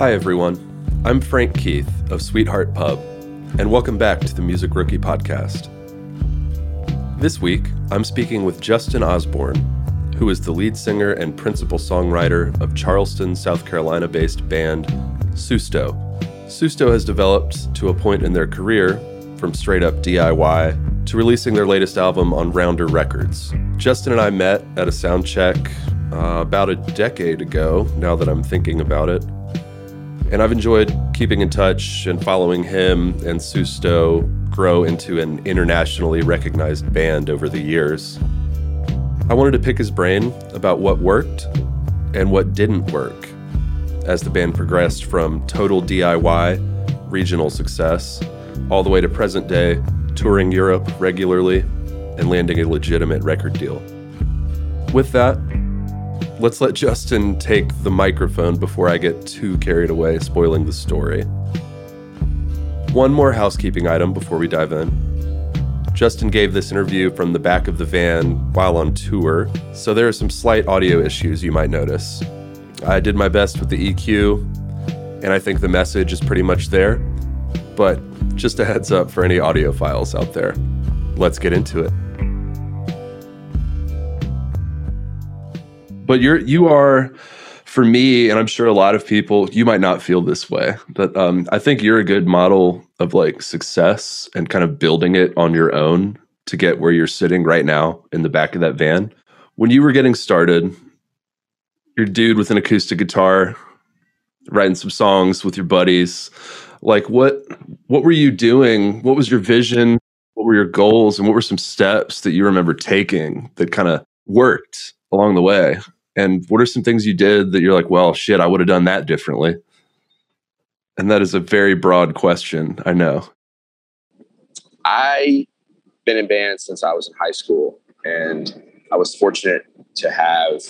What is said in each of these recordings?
Hi, everyone. I'm Frank Keith of Sweetheart Pub, and welcome back to the Music Rookie Podcast. This week, I'm speaking with Justin Osborne, who is the lead singer and principal songwriter of Charleston, South Carolina based band Susto. Susto has developed to a point in their career from straight up DIY to releasing their latest album on Rounder Records. Justin and I met at a sound check uh, about a decade ago, now that I'm thinking about it. And I've enjoyed keeping in touch and following him and Susto grow into an internationally recognized band over the years. I wanted to pick his brain about what worked and what didn't work as the band progressed from total DIY, regional success, all the way to present day, touring Europe regularly and landing a legitimate record deal. With that, let's let Justin take the microphone before I get too carried away spoiling the story. One more housekeeping item before we dive in. Justin gave this interview from the back of the van while on tour, so there are some slight audio issues you might notice. I did my best with the EQ, and I think the message is pretty much there, but just a heads up for any audiophiles out there. Let's get into it. But you're you are for me and i'm sure a lot of people you might not feel this way but um, i think you're a good model of like success and kind of building it on your own to get where you're sitting right now in the back of that van. When you were getting started your dude with an acoustic guitar writing some songs with your buddies like what what were you doing? What was your vision? What were your goals? And what were some steps that you remember taking that kind of worked along the way and what are some things you did that you're like, well, shit, I would have done that differently? And that is a very broad question. I know. I been in bands since I was in high school, and I was fortunate to have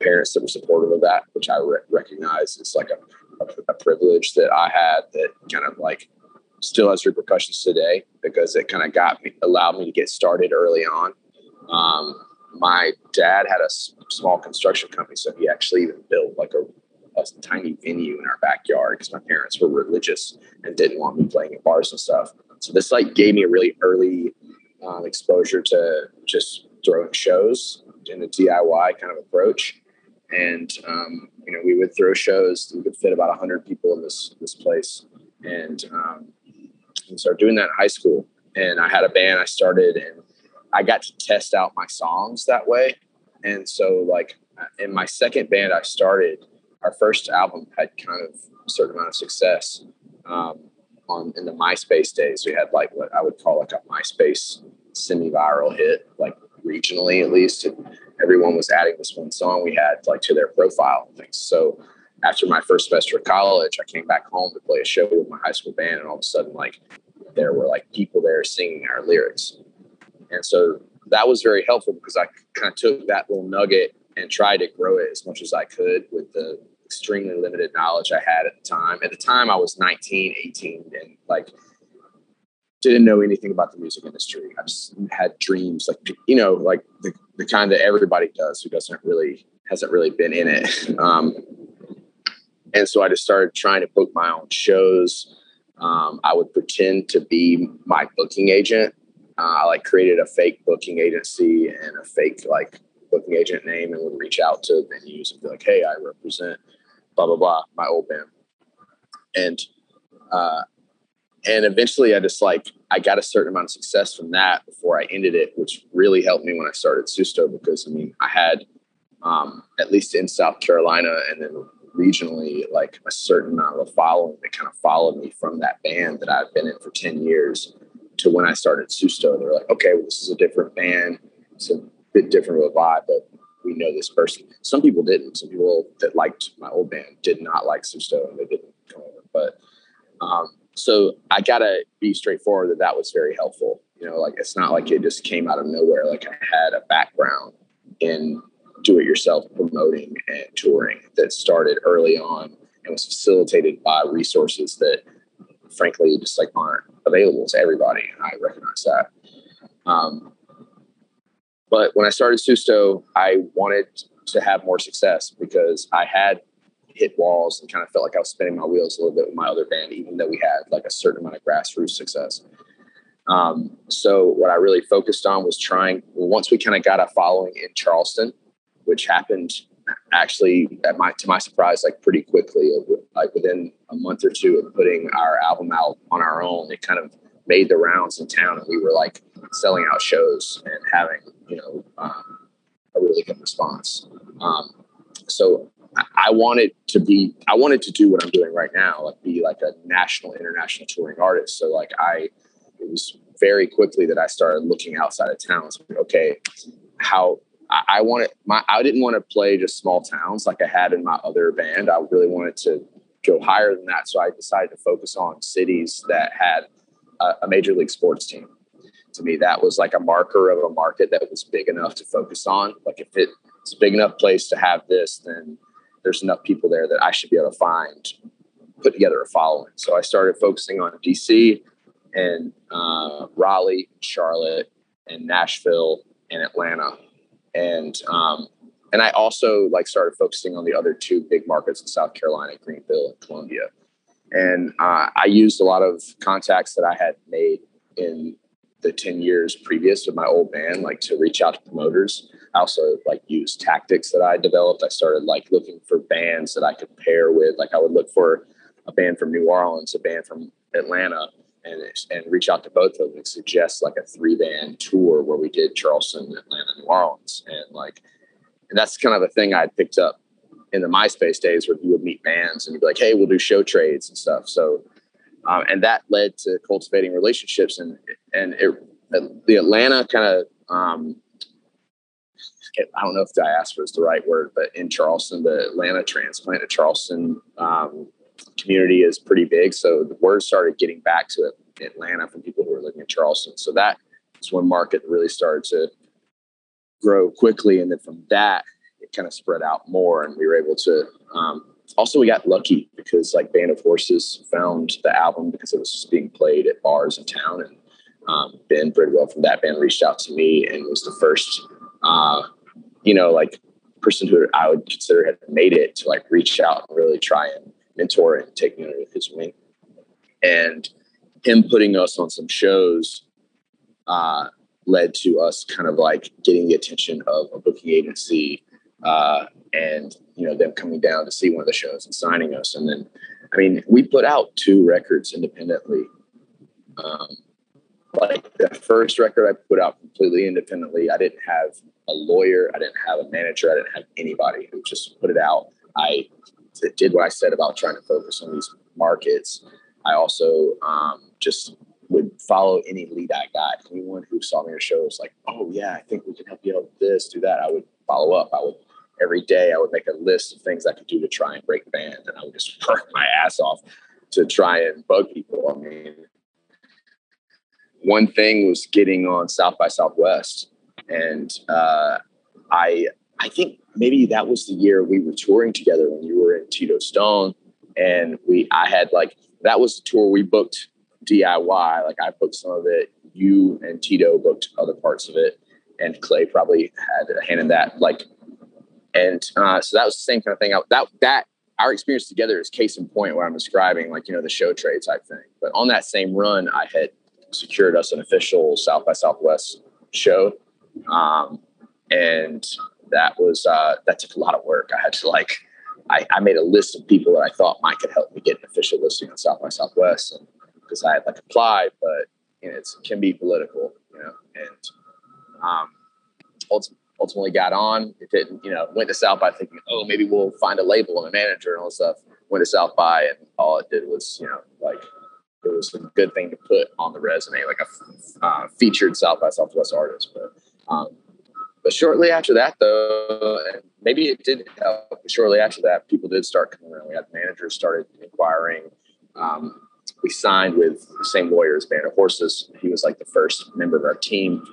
parents that were supportive of that, which I re- recognize is like a, a, a, privilege that I had that kind of like still has repercussions today because it kind of got me, allowed me to get started early on. Um, my dad had a small construction company, so he actually even built like a, a tiny venue in our backyard because my parents were religious and didn't want me playing in bars and stuff. So this like gave me a really early um, exposure to just throwing shows in a DIY kind of approach. And um, you know, we would throw shows. We could fit about hundred people in this this place, and um, we started doing that in high school. And I had a band I started, and I got to test out my songs that way. And so, like in my second band, I started. Our first album had kind of a certain amount of success um, on in the MySpace days. We had like what I would call like a MySpace semi-viral hit, like regionally at least. And everyone was adding this one song we had like to their profile and things. So after my first semester of college, I came back home to play a show with my high school band, and all of a sudden, like there were like people there singing our lyrics. And so that was very helpful because I kind of took that little nugget and tried to grow it as much as I could with the extremely limited knowledge I had at the time. At the time, I was 19, 18, and like didn't know anything about the music industry. I just had dreams, like you know, like the, the kind that everybody does who doesn't really hasn't really been in it. Um, and so I just started trying to book my own shows. Um, I would pretend to be my booking agent I like created a fake booking agency and a fake like booking agent name and would reach out to venues and be like, "Hey, I represent blah blah blah my old band," and uh, and eventually I just like I got a certain amount of success from that before I ended it, which really helped me when I started Susto because I mean I had um, at least in South Carolina and then regionally like a certain amount of a following that kind of followed me from that band that I've been in for ten years to when I started Susto. They're like, okay, well, this is a different band. It's a bit different of a vibe, but we know this person. Some people didn't. Some people that liked my old band did not like Susto and they didn't come over. But um, so I gotta be straightforward that that was very helpful. You know, like it's not like it just came out of nowhere. Like I had a background in do-it-yourself promoting and touring that started early on and was facilitated by resources that frankly just like aren't available to everybody. And I recognize that. Um, but when I started Susto, I wanted to have more success because I had hit walls and kind of felt like I was spinning my wheels a little bit with my other band, even though we had like a certain amount of grassroots success. Um, so what I really focused on was trying. Once we kind of got a following in Charleston, which happened actually at my to my surprise like pretty quickly, like within a month or two of putting our album out on our own, it kind of made the rounds in town, and we were like selling out shows and having you know um, a really good response. Um, so I wanted to be, I wanted to do what I'm doing right now, like be like a national, international touring artist. So like I, it was very quickly that I started looking outside of towns. Okay, how I, I wanted my, I didn't want to play just small towns like I had in my other band. I really wanted to go higher than that. So I decided to focus on cities that had a, a major league sports team. To me, that was like a marker of a market that was big enough to focus on. Like if it's a big enough place to have this, then there's enough people there that I should be able to find, put together a following. So I started focusing on DC and uh, Raleigh, Charlotte, and Nashville and Atlanta, and um, and I also like started focusing on the other two big markets in South Carolina, Greenville and Columbia. And uh, I used a lot of contacts that I had made in the 10 years previous with my old band, like to reach out to promoters. I also like used tactics that I developed. I started like looking for bands that I could pair with. Like I would look for a band from New Orleans, a band from Atlanta, and and reach out to both of them and suggest like a three band tour where we did Charleston, Atlanta, New Orleans, and like, and that's kind of a thing I picked up in the MySpace days where you would meet bands and you'd be like, hey, we'll do show trades and stuff. So um, and that led to cultivating relationships and and it, the Atlanta kind of um, I don't know if diaspora is the right word, but in Charleston, the Atlanta transplant to Charleston um, community is pretty big. So the word started getting back to Atlanta from people who were living in Charleston. So that is one market really started to grow quickly, and then from that it kind of spread out more, and we were able to um, also we got lucky because like Band of Horses found the album because it was being played at bars in town, and um, Ben Bridwell from that band reached out to me and was the first, uh, you know, like person who I would consider had made it to like reach out and really try and mentor and taking under his wing, and him putting us on some shows. Uh, led to us kind of like getting the attention of a booking agency uh, and you know them coming down to see one of the shows and signing us. And then i mean we put out two records independently. Um, like the first record i put out completely independently i didn't have a lawyer i didn't have a manager i didn't have anybody who just put it out. I did what i said about trying to focus on these markets. I also um, just would follow any lead i got. Anyone who saw me at a show was like oh yeah i think we can help you out with this do that i would follow up. I would every day I would make a list of things I could do to try and break band, and I would just work my ass off to try and bug people. I mean, one thing was getting on South by Southwest, and uh, I I think maybe that was the year we were touring together when you were in Tito Stone, and we I had like that was the tour we booked DIY. Like I booked some of it, you and Tito booked other parts of it, and Clay probably had a hand in that. Like and uh, so that was the same kind of thing. I, that that our experience together is case in point what I'm describing, like you know the show trade type thing. But on that same run, I had secured us an official South by Southwest show, um, and that was uh, that took a lot of work. I had to like I, I, made a list of people that I thought might could help me get an official listing on South by Southwest, because I had like applied, but you know, it can be political, you know, and um, ultimately ultimately got on. It didn't, you know, went to South by thinking, oh, maybe we'll find a label and a manager and all this stuff. Went to South by and all it did was, you know, like it was a good thing to put on the resume, like a uh, featured South by Southwest artist. But um, but shortly after that, though, maybe it did help. Shortly after that, people did start coming around. We had managers started inquiring. Um, we signed with the same lawyer as Band of Horses. He was like the first member of our team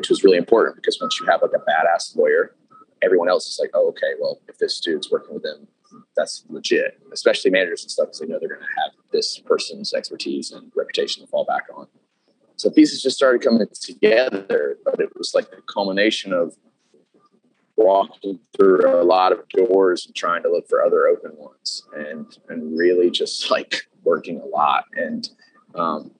which was really important because once you have like a badass lawyer, everyone else is like, oh, okay, well, if this dude's working with them, that's legit, especially managers and stuff, because they know they're going to have this person's expertise and reputation to fall back on. So pieces just started coming together, but it was like the culmination of walking through a lot of doors and trying to look for other open ones and and really just like working a lot and um,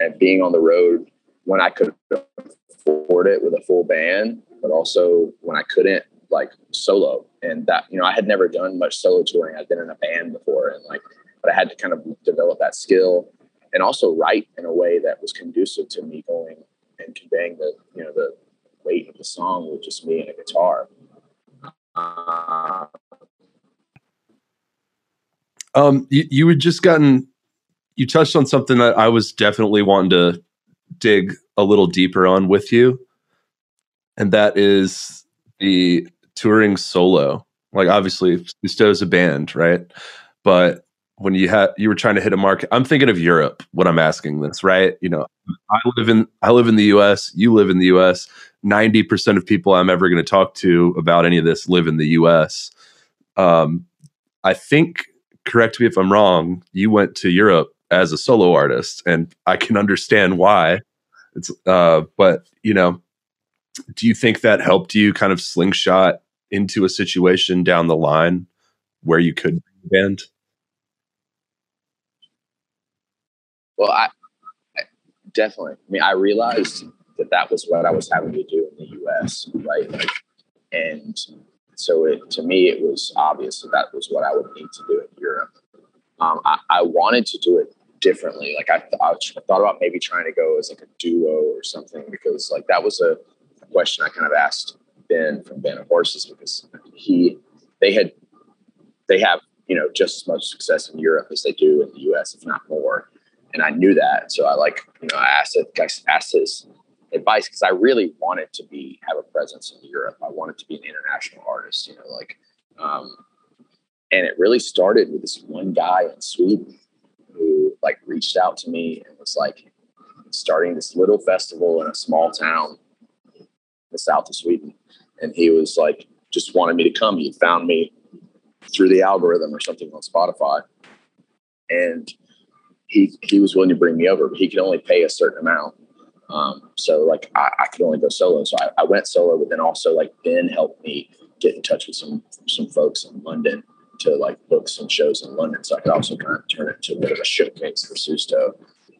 and being on the road when I could afford it with a full band, but also when I couldn't, like solo. And that, you know, I had never done much solo touring. I'd been in a band before and like, but I had to kind of develop that skill and also write in a way that was conducive to me going and conveying the, you know, the weight of the song with just me and a guitar. Uh, um, you, you had just gotten, you touched on something that I was definitely wanting to dig a little deeper on with you. And that is the touring solo. Like obviously Susto is a band, right? But when you had you were trying to hit a market, I'm thinking of Europe when I'm asking this, right? You know, I live in I live in the US, you live in the US. 90% of people I'm ever going to talk to about any of this live in the US. Um, I think, correct me if I'm wrong, you went to Europe as a solo artist, and I can understand why. It's uh, but you know, do you think that helped you kind of slingshot into a situation down the line where you could band? Well, I, I definitely. I mean, I realized that that was what I was having to do in the U.S. Right, like, and so it, to me, it was obvious that that was what I would need to do in Europe. Um, I, I, wanted to do it differently. Like I, th- I, thought about maybe trying to go as like a duo or something because like that was a, question I kind of asked Ben from Band of Horses because he they had they have you know just as much success in Europe as they do in the U.S. if not more, and I knew that. So I like you know I asked I asked his advice because I really wanted to be have a presence in Europe. I wanted to be an international artist. You know like. Um, and it really started with this one guy in Sweden who like reached out to me and was like starting this little festival in a small town in the south of Sweden. And he was like, just wanted me to come. He found me through the algorithm or something on Spotify. And he he was willing to bring me over, but he could only pay a certain amount. Um, so like I, I, could only go solo. So I, I, went solo, but then also like Ben helped me get in touch with some some folks in London to like book some shows in London. So I could also kind of turn it to a bit of a showcase for Susto.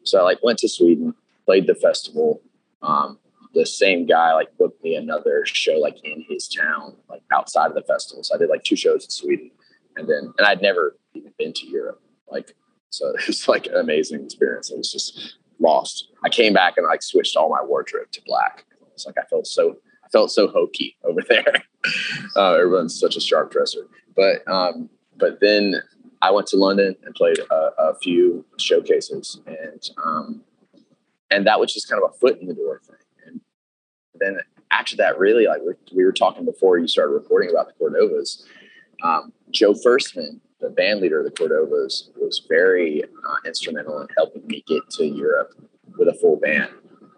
So I like went to Sweden, played the festival. Um, the same guy like booked me another show like in his town, like outside of the festival. So I did like two shows in Sweden, and then and I'd never even been to Europe. Like so, it was like an amazing experience. It was just lost. I came back and like switched all my wardrobe to black. It's like I felt so I felt so hokey over there. uh, everyone's such a sharp dresser. But um, but then I went to London and played a, a few showcases, and um, and that was just kind of a foot in the door thing. And then after that, really, like we were talking before you started recording about the Cordovas, um, Joe Firstman, the band leader of the Cordovas, was very uh, instrumental in helping me get to Europe with a full band.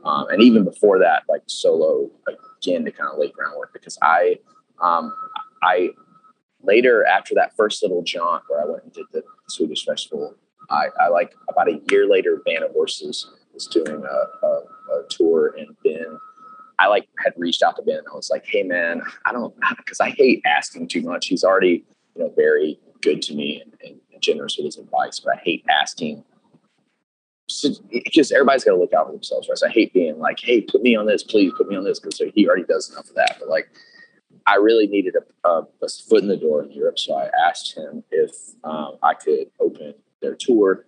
Um, and even before that, like solo again to kind of lay groundwork because I um, I later after that first little jaunt where I went and did the Swedish festival, I, I like about a year later, Band of Horses was doing a, a, a tour and Ben, I like had reached out to Ben and I was like, hey man, I don't, because I hate asking too much. He's already, you know, very good to me and, and, generous with his advice, but I hate asking. Just everybody's got to look out for themselves, right? So I hate being like, "Hey, put me on this, please put me on this," because he already does enough of that. But like, I really needed a, a, a, foot in the door in Europe, so I asked him if um, I could open their tour,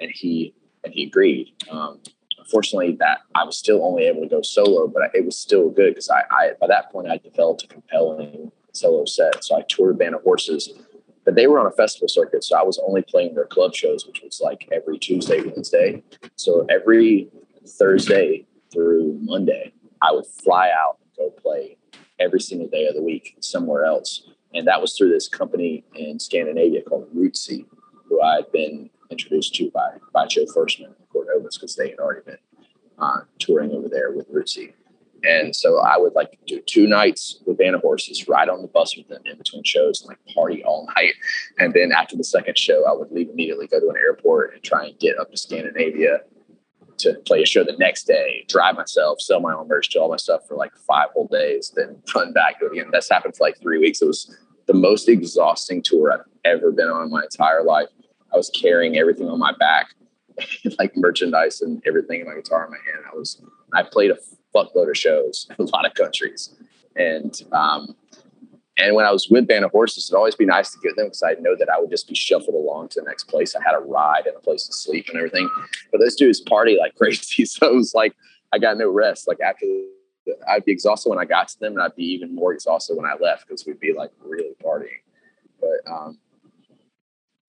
and he and he agreed. Um, unfortunately, that I was still only able to go solo, but it was still good because I, I, by that point I developed a compelling solo set. So I toured Band of Horses, but they were on a festival circuit, so I was only playing their club shows, which was like every Tuesday, Wednesday. So every Thursday through Monday, I would fly out and go play every single day of the week somewhere else. And that was through this company in Scandinavia called Rootsy, who I had been introduced to by, by Joe Firstman of Cordovas because they had already been uh, touring over there with Rootsy. And so I would like do two nights with Band of Horses, ride on the bus with them in between shows and like party all night. And then after the second show, I would leave immediately, go to an airport and try and get up to Scandinavia to play a show the next day, drive myself, sell my own merch, do all my stuff for like five whole days, then run back, do it again. That's happened for like three weeks. It was the most exhausting tour I've ever been on in my entire life. I was carrying everything on my back, like merchandise and everything in my guitar in my hand. I was, I played a fuckload of shows in a lot of countries. And um, and when I was with Band of Horses, it'd always be nice to get them because I know that I would just be shuffled along to the next place. I had a ride and a place to sleep and everything. But those dudes party like crazy. So it was like I got no rest. Like after I'd be exhausted when I got to them, and I'd be even more exhausted when I left because we'd be like really partying. But um,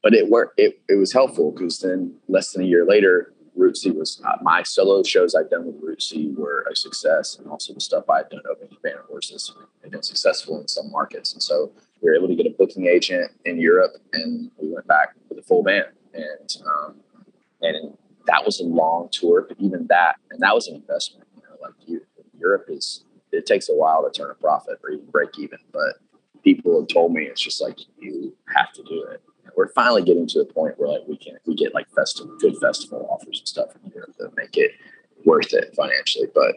but it worked. It it was helpful because then less than a year later, Rootsy was uh, my solo shows I've done with Rootsy were a success, and also the stuff I've done opening Band of Horses had been successful in some markets, and so we were able to get a booking agent in Europe, and we went back with a full band, and um, and that was a long tour, but even that, and that was an investment. You know, like you, Europe is it takes a while to turn a profit or even break even, but people have told me it's just like you have to do it we're finally getting to the point where like we can we get like festival good festival offers and stuff in Europe that make it worth it financially. But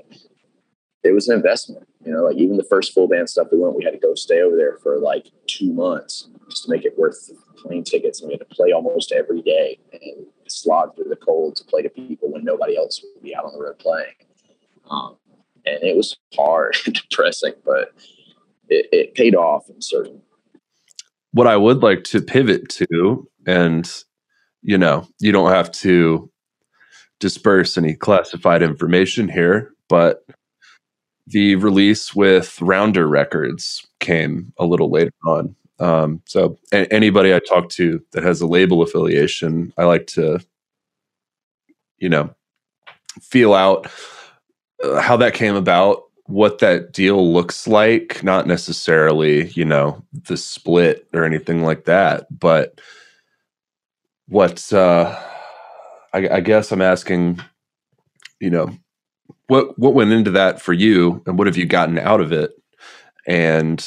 it was an investment, you know, like even the first full band stuff we went, we had to go stay over there for like two months just to make it worth the plane tickets. And we had to play almost every day and slog through the cold to play to people when nobody else would be out on the road playing. Um, and it was hard and depressing, but it, it paid off in certain what I would like to pivot to, and you know, you don't have to disperse any classified information here, but the release with Rounder Records came a little later on. Um, so, a- anybody I talk to that has a label affiliation, I like to, you know, feel out uh, how that came about what that deal looks like, not necessarily, you know, the split or anything like that, but what uh I, I guess I'm asking, you know, what what went into that for you and what have you gotten out of it? And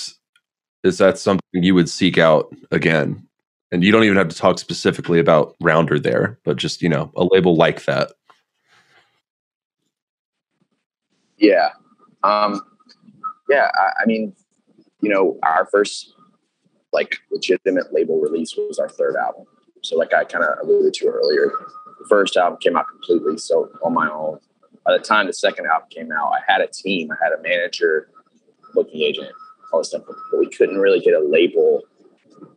is that something you would seek out again? And you don't even have to talk specifically about Rounder there, but just, you know, a label like that. Yeah, um, yeah, I, I mean, you know, our first like legitimate label release was our third album. So, like I kind of alluded to earlier, first album came out completely so on my own. By the time the second album came out, I had a team, I had a manager, booking agent, all this stuff, but we couldn't really get a label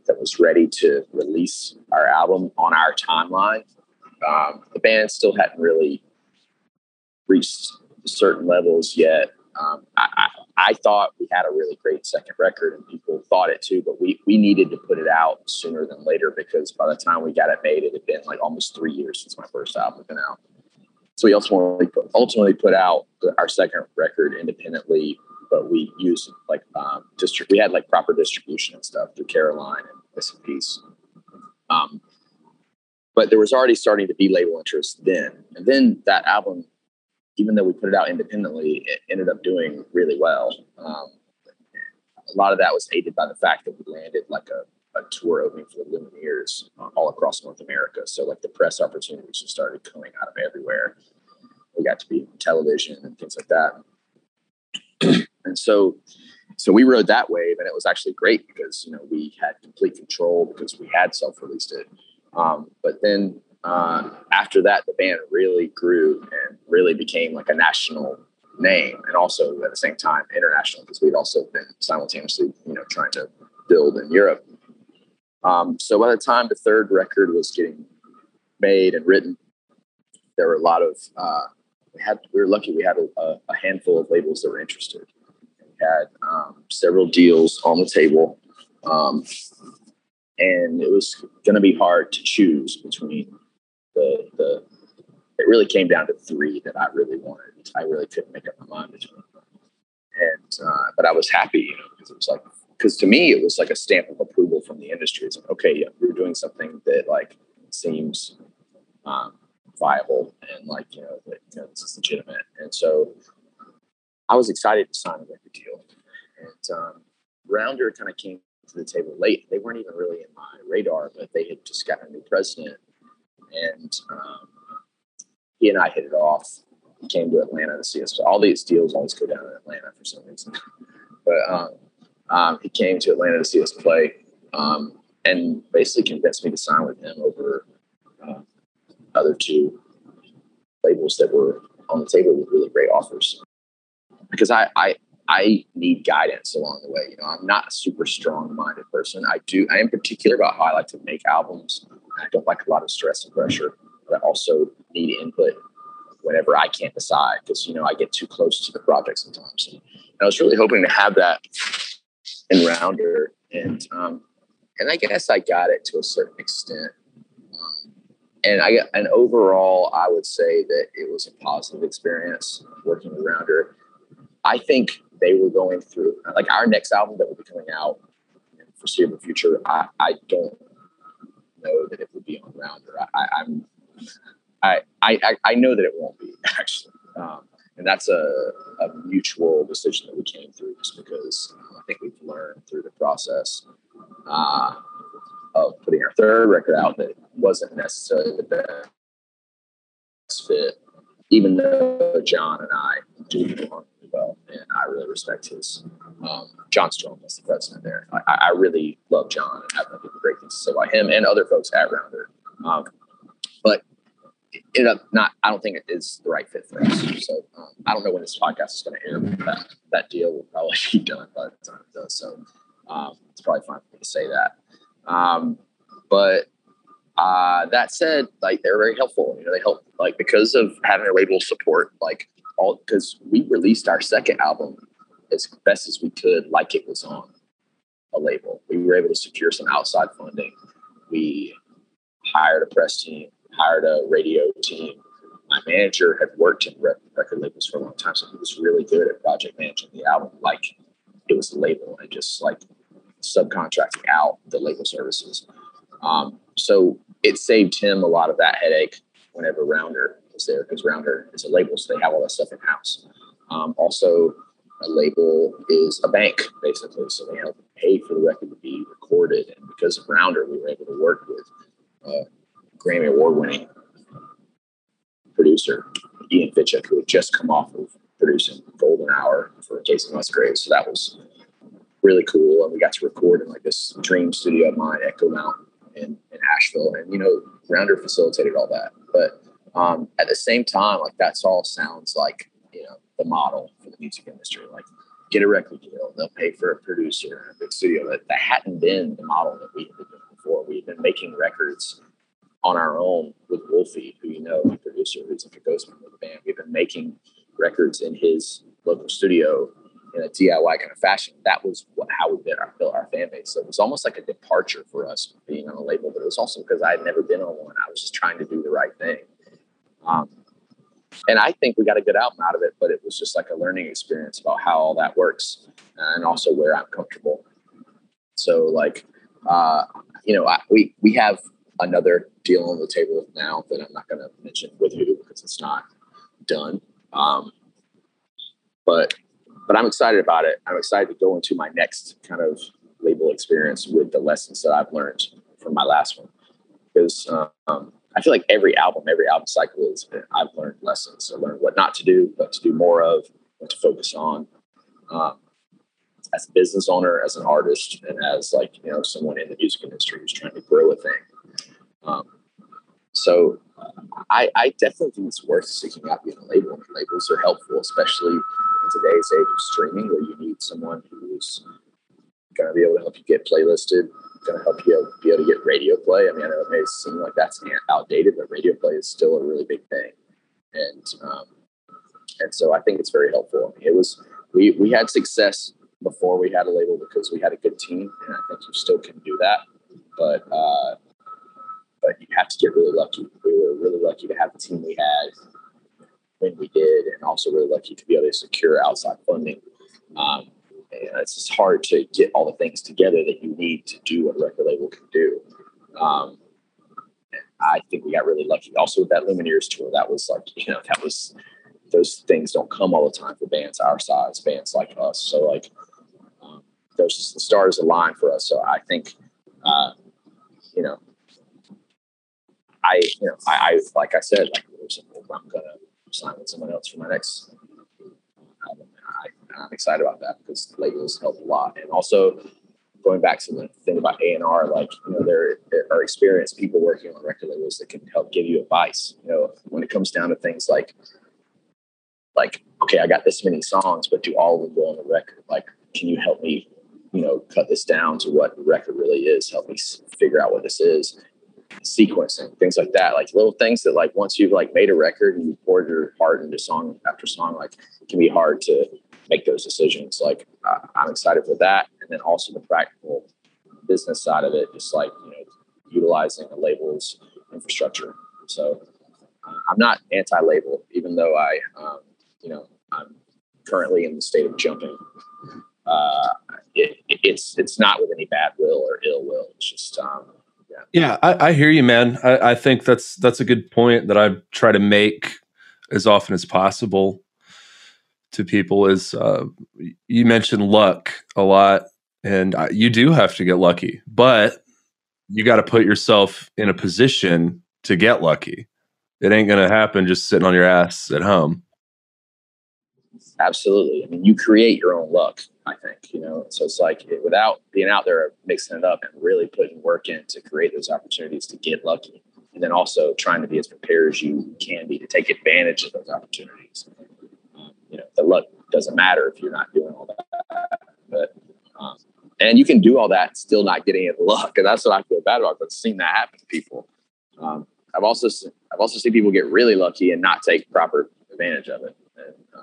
that was ready to release our album on our timeline. Um, the band still hadn't really reached certain levels yet um, I, I, I, thought we had a really great second record and people thought it too, but we, we needed to put it out sooner than later because by the time we got it made, it had been like almost three years since my first album had been out. So we ultimately put, ultimately put out our second record independently, but we used like um, distri- we had like proper distribution and stuff through Caroline and S&P's. Um, but there was already starting to be label interest then, and then that album even though we put it out independently, it ended up doing really well. Um, a lot of that was aided by the fact that we landed like a, a tour opening for the Lumineers uh, all across North America. So like the press opportunities just started coming out of everywhere. We got to be on television and things like that. and so, so we rode that wave, and it was actually great because you know we had complete control because we had self-released it. Um, but then uh, after that, the band really grew and really became like a national name, and also at the same time international because we'd also been simultaneously, you know, trying to build in Europe. Um, so by the time the third record was getting made and written, there were a lot of uh, we had we were lucky we had a, a, handful of labels that were interested. We had um, several deals on the table, um, and it was going to be hard to choose between the the it really came down to three that I really wanted. I really couldn't make up my mind between them. And uh, but I was happy, you know, because it was like because to me it was like a stamp of approval from the industry. It's like okay, yeah, we're doing something that like seems um, viable and like you know that you know this is legitimate. And so I was excited to sign a record deal. And um, Rounder kind of came to the table late. They weren't even really in my radar, but they had just gotten a new president and um, he and I hit it off. He came to Atlanta to see us. All these deals always go down in Atlanta for some reason. But um, um, he came to Atlanta to see us play um, and basically convinced me to sign with him over uh, other two labels that were on the table with really great offers. Because I, I I need guidance along the way. You know, I'm not a super strong minded person. I do, I am particular about how I like to make albums. I don't like a lot of stress and pressure, but I also need input whenever I can't decide because, you know, I get too close to the project sometimes. And I was really hoping to have that in Rounder. And, um, and I guess I got it to a certain extent. Um, and I and overall, I would say that it was a positive experience working with Rounder. I think they were going through. Like our next album that will be coming out in the foreseeable future, I, I don't know that it would be on Rounder. I, I'm I, I I know that it won't be actually, um, and that's a, a mutual decision that we came through just because I think we've learned through the process uh, of putting our third record out that wasn't necessarily the best fit, even though John and I do belong well, and I really respect his. Um, John Strohm is the president there. I, I, really love John and have nothing great things to say about him and other folks at Rounder. Um, but it not. I don't think it is the right fit for us. So um, I don't know when this podcast is going to air. But that that deal will probably be done by the time it does. So um, it's probably fine for me to say that. Um, but uh, that said, like they're very helpful. You know, they help like because of having a label support. Like all because we released our second album as best as we could, like it was on a label. We were able to secure some outside funding. We hired a press team, hired a radio team. My manager had worked in record labels for a long time, so he was really good at project managing the album like it was a label and just like subcontracting out the label services. Um, so it saved him a lot of that headache whenever Rounder there because Rounder is a label, so they have all that stuff in house. Um, also, a label is a bank basically, so they help pay for the record to be recorded. And because of Rounder, we were able to work with a Grammy Award winning producer Ian Fitchuk, who had just come off of producing Golden Hour for Kacey Musgraves. So that was really cool, and we got to record in like this dream studio of mine, Echo Mountain in, in Asheville, and you know, Rounder facilitated all that, but um, at the same time, like that's all sounds like you know the model for the music industry. Like get a record deal, they'll pay for a producer in a big studio. That that hadn't been the model that we had been doing before. We had been making records on our own with Wolfie, who you know, the producer who's like a ghost member of the band. We've been making records in his local studio in a DIY kind of fashion. That was what, how we our, built our fan base. So it was almost like a departure for us being on a label, but it was also because I had never been on one. I was just trying to do the right thing. Um, and I think we got a good album out of it, but it was just like a learning experience about how all that works and also where I'm comfortable. So like, uh, you know, I, we, we have another deal on the table now that I'm not going to mention with who because it's not done. Um, but, but I'm excited about it. I'm excited to go into my next kind of label experience with the lessons that I've learned from my last one because, um, I feel like every album, every album cycle is I've learned lessons. I learned what not to do, what to do more of, what to focus on. Um, as a business owner, as an artist, and as like you know someone in the music industry who's trying to grow a thing. Um, so uh, I, I, definitely think it's worth seeking out being a label. Labels are helpful, especially in today's age of streaming, where you need someone who's going to be able to help you get playlisted, going to help you be able to get radio play. I mean, I know it may seem like that's outdated, but radio play is still a really big thing, and um, and so I think it's very helpful. I mean, it was we we had success before we had a label because we had a good team, and I think you still can do that, but uh, but you have to get really lucky. We were really lucky to have the team we had when we did, and also really lucky to be able to secure outside funding. Um, it's just hard to get all the things together that you need to do what a record label can do. Um, I think we got really lucky. Also with that Lumineers tour, that was like, you know, that was those things don't come all the time for bands our size, bands like us. So like um, those just the stars aligned for us. So I think, uh, you know, I, you know, I, I like I said, like I'm gonna sign with someone else for my next. I, I'm excited about that because labels help a lot, and also going back to the thing about A and R, like you know, there, there are experienced people working on record labels that can help give you advice. You know, when it comes down to things like, like okay, I got this many songs, but do all of them go on the record? Like, can you help me, you know, cut this down to what the record really is? Help me figure out what this is. Sequencing things like that, like little things that, like, once you've like made a record and you poured your heart into song after song, like, it can be hard to make those decisions. Like, uh, I'm excited for that and then also the practical business side of it, just like you know, utilizing the label's infrastructure. So uh, I'm not anti-label, even though I, um, you know, I'm currently in the state of jumping. Uh, it, it's it's not with any bad will or ill will. It's just um, yeah. Yeah, I, I hear you, man. I, I think that's that's a good point that I try to make as often as possible to people. Is uh, you mentioned luck a lot and you do have to get lucky, but you got to put yourself in a position to get lucky. It ain't going to happen just sitting on your ass at home. Absolutely. I mean, you create your own luck, I think, you know. So it's like without being out there mixing it up and really putting work in to create those opportunities to get lucky. And then also trying to be as prepared as you can be to take advantage of those opportunities. Know, the luck doesn't matter if you're not doing all that. But um, and you can do all that still not get any luck. And that's what I feel bad about. I've seen that happen to people. Um, I've also seen, I've also seen people get really lucky and not take proper advantage of it. And, uh,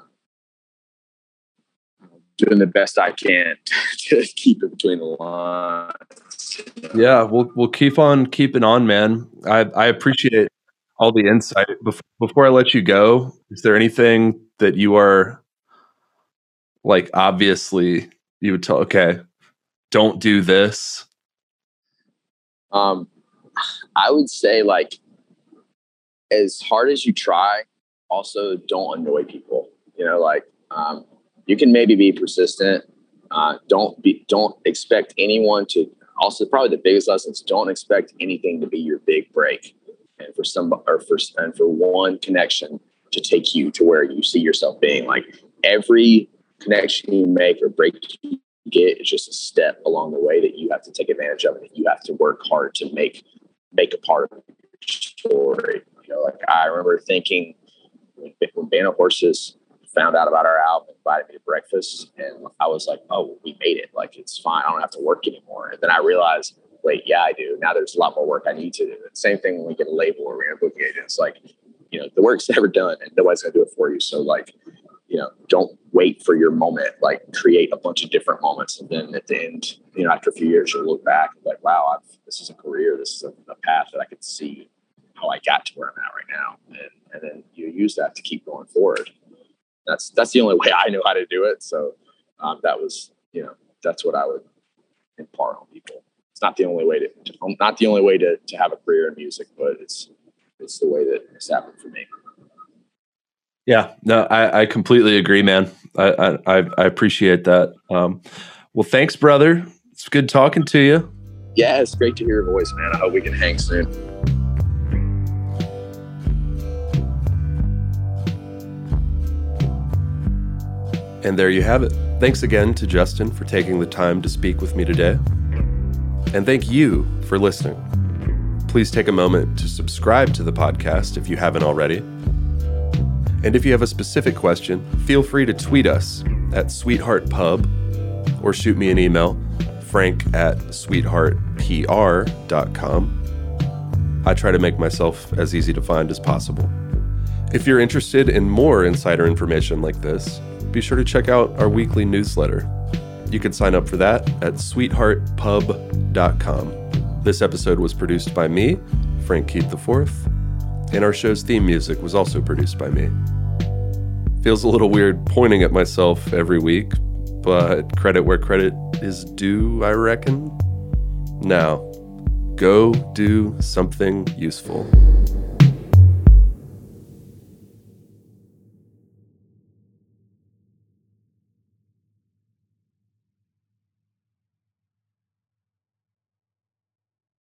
doing the best I can to keep it between the lines. Yeah, we'll we'll keep on keeping on, man. I I appreciate all the insight. Before, before I let you go, is there anything that you are like obviously you would tell okay don't do this? Um, I would say like as hard as you try, also don't annoy people. You know, like um, you can maybe be persistent. Uh, don't be don't expect anyone to. Also, probably the biggest lesson is don't expect anything to be your big break, and for some or for and for one connection to take you to where you see yourself being. Like every connection you make or break you get is just a step along the way that you have to take advantage of and you have to work hard to make make a part of your story. You know, like I remember thinking when, when Band of Horses found out about our album, invited me to breakfast, and I was like, "Oh, we made it! Like it's fine. I don't have to work anymore." And then I realized, wait, yeah, I do. Now there's a lot more work I need to do. And same thing when we get a label or we're a booking agent. It's like, you know, the work's never done, and nobody's gonna do it for you. So like, you know, don't wait for your moment, like create a bunch of different moments. And then at the end, you know, after a few years, you'll look back and like, wow, I've, this is a career. This is a, a, path that I could see how I got to where I'm at right now. And, and then you use that to keep going forward. That's, that's the only way I know how to do it. So um, that was, you know, that's what I would impart on people. It's not the only way to, not the only way to, to have a career in music, but it's, it's the way that it's happened for me. Yeah, no, I, I completely agree, man. I, I, I appreciate that. Um, well, thanks, brother. It's good talking to you. Yeah, it's great to hear your voice, man. I hope we can hang soon. And there you have it. Thanks again to Justin for taking the time to speak with me today. And thank you for listening. Please take a moment to subscribe to the podcast if you haven't already and if you have a specific question, feel free to tweet us at Sweetheart Pub or shoot me an email, frank at sweetheartpr.com. I try to make myself as easy to find as possible. If you're interested in more insider information like this, be sure to check out our weekly newsletter. You can sign up for that at sweetheartpub.com. This episode was produced by me, Frank Keith IV and our show's theme music was also produced by me. Feels a little weird pointing at myself every week, but credit where credit is due, I reckon. Now, go do something useful.